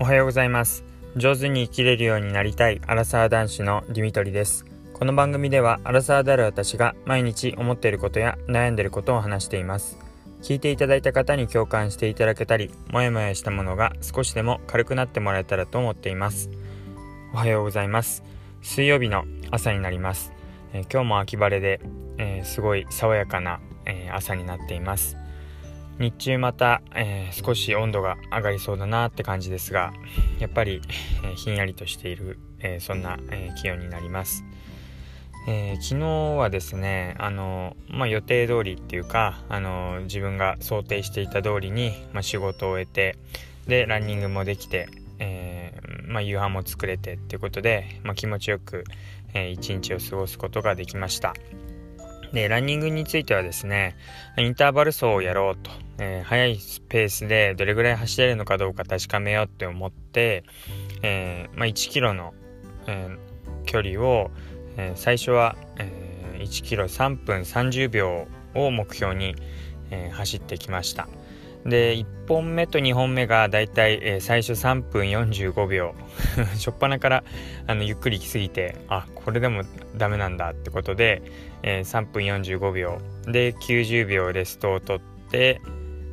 おはようございます。上手に生きれるようになりたいアラサー男子のディミトリです。この番組ではアラサーである私が毎日思っていることや悩んでいることを話しています。聞いていただいた方に共感していただけたりもやもやしたものが少しでも軽くなってもらえたらと思っています。おはようございます。水曜日の朝になります、えー、今日も秋晴れで、えー、すごい爽やかな、えー、朝になっています。日中また、えー、少し温度が上がりそうだなって感じですがやっぱり、えー、ひんやりとしている、えー、そんな、え気温になります、え昨日はですねあの、まあ、予定通りっていうかあの自分が想定していた通りに、まあ、仕事を終えてでランニングもできて、えまあ、夕飯も作れてっていうことで、ま気持ちよく、え一日を過ごすことができました。でランニングについてはですねインターバル走をやろうと。えー、速いスペースでどれぐらい走れるのかどうか確かめようって思って、えー、まあ、1キロの、えー、距離を、え最初は、え1キロ3分30秒を目標に、え走ってきました。で1本目と2本目がだいたい、最初3分45秒。初っ端からあのゆっくり行き過ぎてあこれでもダメなんだってことで、え3分45秒。で90秒レストを取って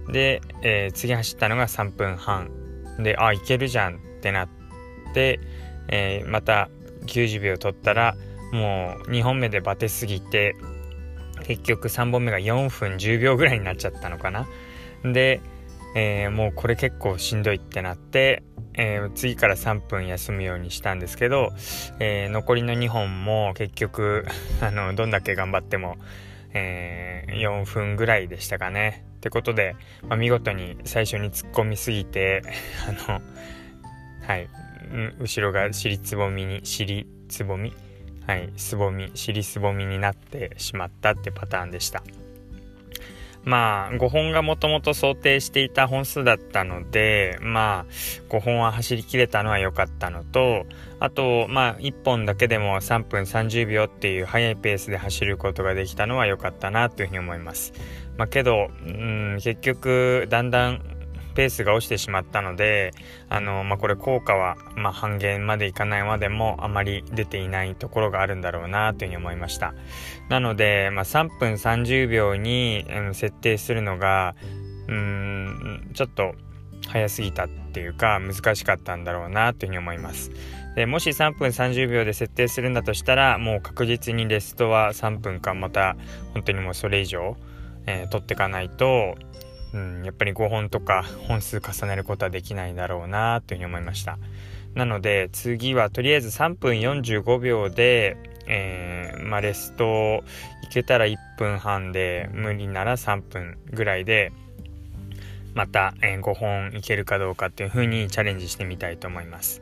で、えー、次走ったのが3分半。であいけるじゃんってなって、えー、また90秒取ったらもう2本目でバテすぎて結局3本目が4分10秒ぐらいになっちゃったのかな。で、えー、もうこれ結構しんどいってなって、えー、次から3分休むようにしたんですけど、えー、残りの2本も結局 あのどんだけ頑張っても、え4分ぐらいでしたかね。ってことで、まあ、見事に最初に突っ込みすぎて あのはい後ろが尻つぼみに尻つぼみ？はいすぼみ尻すぼみになってしまったってパターンでした。まあ5本がもともと想定していた本数だったのでまあ5本は走りきれたのは良かったのとあとまあ1本だけでも3分30秒っていう速いペースで走ることができたのは良かったなというふうに思います。まあ、けど、うん、結局だんだんペースが落ちてしまったのであの、まあ、これ効果は、まあ、半減までいかないまでもあまり出ていないところがあるんだろうなというふうに思いました。なので、まあ、3分30秒に、うん、設定するのがうんちょっと早すぎたっていうか難しかったんだろうなというふうに思います。でもし3分30秒で設定するんだとしたらもう確実にレストは3分かまた本当にもうそれ以上えー、取っていかないと、うん、やっぱり5本とか本数重ねることはできないだろうなというふうに思いました。なので次はとりあえず3分45秒で、えー、まあ、レストいけたら1分半で無理なら3分ぐらいでまた、えー、5本いけるかどうかっていうふうにチャレンジしてみたいと思います。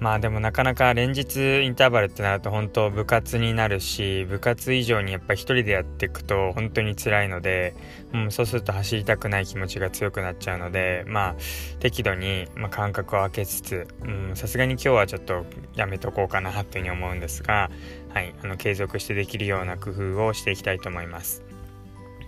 まあでもなかなか連日インターバルってなると本当部活になるし部活以上にやっぱ一人でやっていくと本当に辛いので、うん、そうすると走りたくない気持ちが強くなっちゃうのでまあ適度に、まあ、間隔を空けつつさすがに今日はちょっとやめとこうかなっていうふうに思うんですが、はい、あの継続してできるような工夫をしていきたいと思います。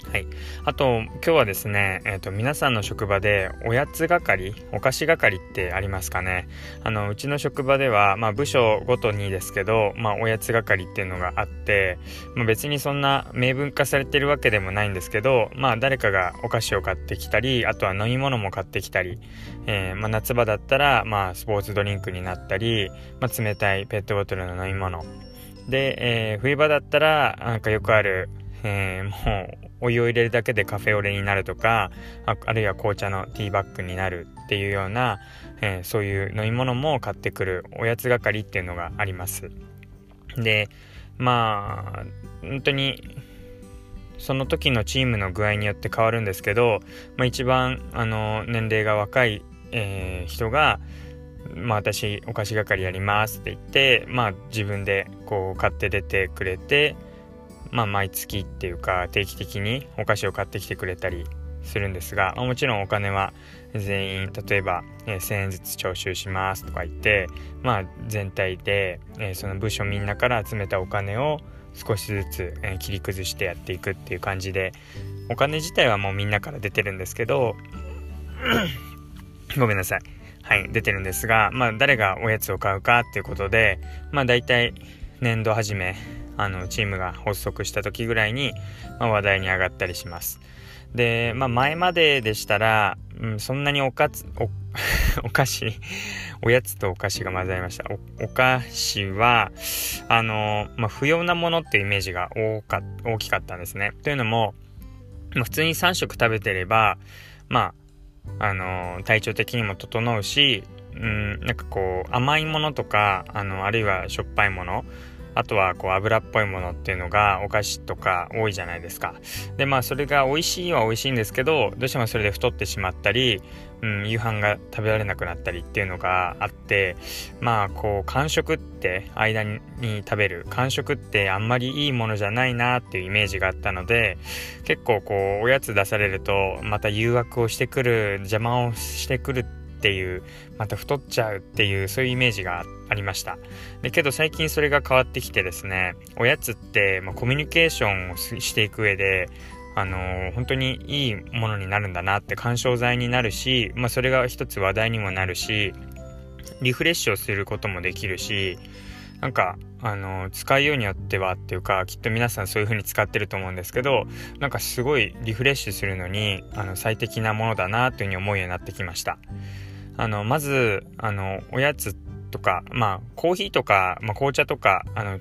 はい。あと、今日はですね、え、ー、と、皆さんの職場でおやつ係、お菓子係ってありますかね？あの、うちの職場では、まあ、部署ごとにですけど、まあ、おやつ係っていうのがあって、まあ、別にそんな明文化されてるわけでもないんですけど、まあ、誰かがお菓子を買ってきたり、あとは飲み物も買ってきたり、えー、まあ、夏場だったら、まあ、スポーツドリンクになったり、まあ、冷たいペットボトルの飲み物。で、えー、冬場だったら、なんかよくある、えー、もう、お湯を入れるだけでカフェオレになるとかああるいは紅茶のティーバッグになるっていうような、えー、そういう飲み物も買ってくるおやつ係っていうのがあります。でまあ本当にその時のチームの具合によって変わるんですけど、まあ、一番あの年齢が若い、えー、人がまあ、私お菓子係やりますって言って、まあ、自分でこう買って出てくれてまあ、毎月っていうか定期的にお菓子を買ってきてくれたりするんですが、まあもちろんお金は全員例えば、えー、1000円ずつ徴収しますとか言って、まあ、全体で、えー、その部署みんなから集めたお金を少しずつ、えー、切り崩してやっていくっていう感じでお金自体はもうみんなから出てるんですけど ごめんなさい。はい、出てるんですが、まあ、誰がおやつを買うかっていうことで、まあ、大体年度初め、あの、チームが発足した時ぐらいに、まあ、話題に上がったりします。で、まあ、前まででしたら、うん、そんなにおかつ、お、お菓子、おやつとお菓子が混ざりました。お、お菓子は、あの、まあ、不要なものっていうイメージが多か、大きかったんですね。というのも、まあ、普通に3食食べてれば、まあ、あの、体調的にも整うし、うん、なんかこう、甘いものとか、あの、あるいはしょっぱいもの、あとはこう油っぽいものっていうのがお菓子とか多いじゃないですか。でまあそれが美味しいは美味しいんですけどどうしてもそれで太ってしまったり、うん、夕飯が食べられなくなったりっていうのがあってまあこう間食って間に食べる間食ってあんまりいいものじゃないなっていうイメージがあったので結構こうおやつ出されるとまた誘惑をしてくる邪魔をしてくるっていうまた太っちゃうっていうそういうイメージがあってありましたでけど最近それが変わってきてですねおやつって、まあ、コミュニケーションをしていく上であのー、本当にいいものになるんだなって干渉剤になるし、まあ、それが一つ話題にもなるしリフレッシュをすることもできるしなんか、あの、使いようによってはっていうか、きっと皆さんそういう風に使ってると思うんですけど、なんかすごいリフレッシュするのに、あの、最適なものだなという風に思うようになってきました。あの、まず、あの、おやつとか、まあ、コーヒーとか、まあ、紅茶とか、あの、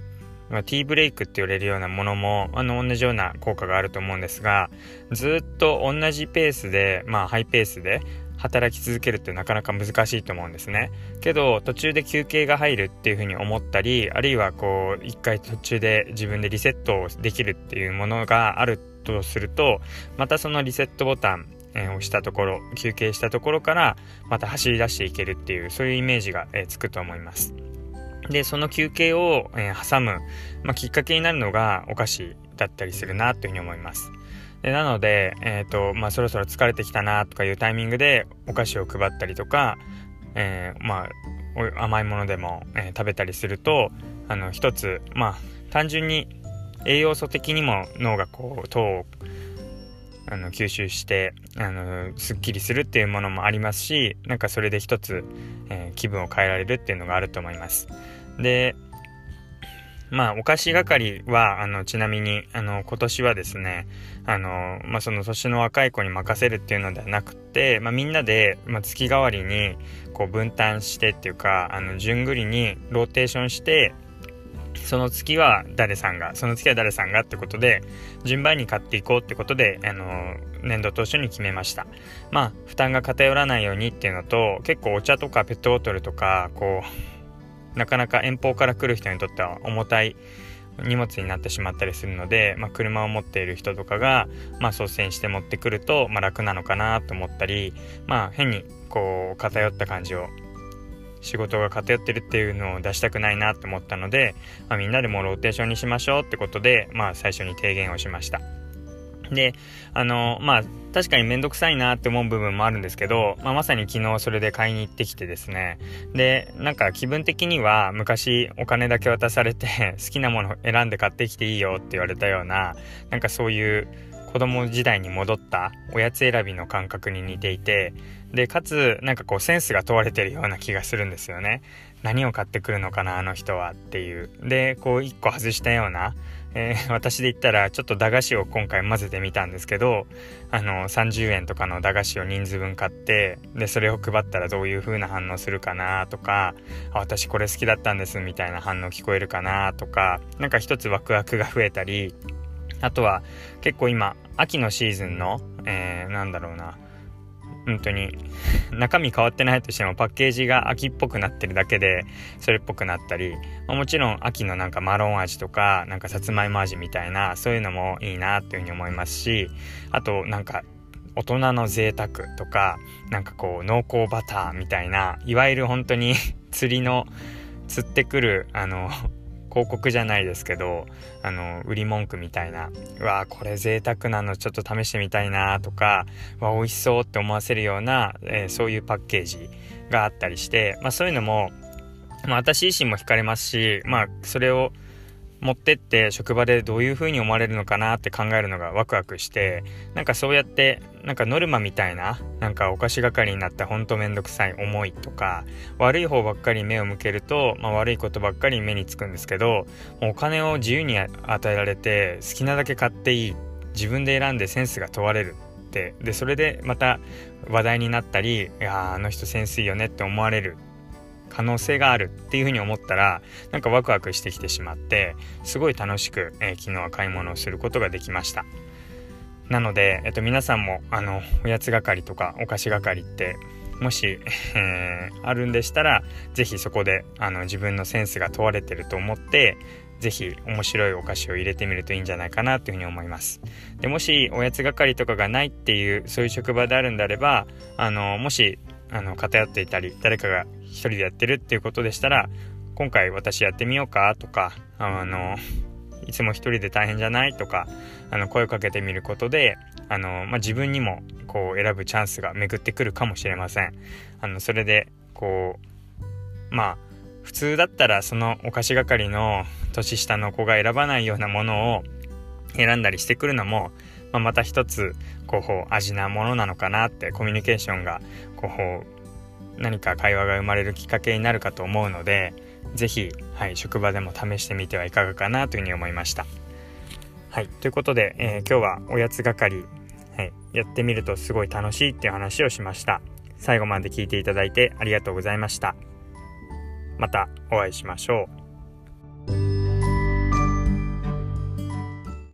ま、ティーブレイクって言われるようなものも、あの、同じような効果があると思うんですが、ずっと同じペースで、まあ、ハイペースで、働き続けるってなかなか難しいと思うんですね。けど途中で休憩が入るっていうふうに思ったりあるいはこう一回途中で自分でリセットできるっていうものがあるとするとまたそのリセットボタンえ、押したところ休憩したところからまた走り出していけるっていうそういうイメージが、え、つくと思います。でその休憩を、え、挟む、まあ、きっかけになるのがお菓子だったりするなというふうに思います。でなので、えーとまあ、そろそろ疲れてきたなとかいうタイミングでお菓子を配ったりとか、えー、まあ、甘いものでも、えー、食べたりするとあの一つまあ単純に栄養素的にも脳がこう糖をあの吸収してあのすっきりするっていうものもありますしなんかそれで一つ、えー、気分を変えられるっていうのがあると思います。でまあお菓子係はあのちなみにあの今年はですねあの、まあ、その年の若い子に任せるっていうのではなくて、まあ、みんなで、まあ、月替わりにこう分担してっていうかあの順繰りにローテーションしてその月は誰さんが、その月は誰さんがってことで、順番に買っていこうってことで、あの、年度当初に決めました。まあ、負担が偏らないようにっていうのと、結構お茶とかペットボトルとか、こう、なかなか遠方から来る人にとっては重たい荷物になってしまったりするので、まあ、車を持っている人とかが、まあ、率先して持ってくると、まあ、楽なのかなと思ったり、まあ、変にこう偏った感じを仕事が偏ってるっていうのを出したくないなと思ったので、まあ、みんなでもローテーションにしましょうってことで、まあ、最初に提言をしました。で、あの、まあ、確かにめんどくさいなって思う部分もあるんですけど、まあ、まさに昨日それで買いに行ってきてですね。で、なんか気分的には昔お金だけ渡されて好きなもの選んで買ってきていいよって言われたような、なんかそういう子供時代に戻ったおやつ選びの感覚に似ていて、で、かつ、なんかこうセンスが問われてるような気がするんですよね。何を買ってくるのかな、あの人はっていう。で、こう一個外したような、えー、私で言ったらちょっと駄菓子を今回混ぜてみたんですけど、あの、30円とかの駄菓子を人数分買って、で、それを配ったらどういう風な反応するかなとか、私これ好きだったんですみたいな反応聞こえるかなとか、なんか一つワクワクが増えたり、あとは結構今、秋のシーズンの、えー、なんだろうな、本当に中身変わってないとしてもパッケージが秋っぽくなってるだけでそれっぽくなったり、ま、もちろん秋のなんかマロン味とかなんかさつまいも味みたいなそういうのもいいなっていうふうに思いますしあとなんか大人の贅沢とかなんかこう濃厚バターみたいないわゆる本当に釣りの釣ってくるあの広告じゃないですけどあの売り文句みたいなうわこれ贅沢なのちょっと試してみたいなとかわ美味しそうって思わせるような、えー、そういうパッケージがあったりして、まあ、そういうのも、まあ、私自身も惹かれますし、まあ、それを持ってって職場でどういう風に思われるのかなって考えるのがワクワクしてなんかそうやってなんかノルマみたいななんかお菓子係になってほんとめんどくさい思いとか悪い方ばっかり目を向けると、まあ、悪いことばっかり目につくんですけどお金を自由に与えられて好きなだけ買っていい自分で選んでセンスが問われるってでそれでまた話題になったりいやあの人センスいいよねって思われる可能性があるっていうふうに思ったらなんかワクワクしてきてしまってすごい楽しく、えー、昨日は買い物をすることができました。なので、えっと、皆さんもあのおやつ係とかお菓子係ってもし、えー、あるんでしたら是非そこであの自分のセンスが問われてると思って是非面白いお菓子を入れてみるといいんじゃないかなというふうに思います。でもしおやつ係とかがないっていうそういう職場であるんであればあのもしあの偏っていたり誰かが一人でやってるっていうことでしたら今回私やってみようかとかあのいつも一人で大変じゃない？とかあの声をかけてみることであの、まあ、自分にもこう選ぶチャンスが巡ってくるかもしれません。あのそれでこうまあ普通だったらそのお菓子係の年下の子が選ばないようなものを選んだりしてくるのも、まあ、また一つこう味なものなのかなってコミュニケーションがこう何か会話が生まれるきっかけになるかと思うので是非、はい、職場でも試してみてはいかがかなというふうに思いました。はい、ということで、えー、今日はおやつ係、はい、やってみるとすごい楽しいっていう話をしました。最後まで聞いていただいてありがとうございました。またお会いしましょう。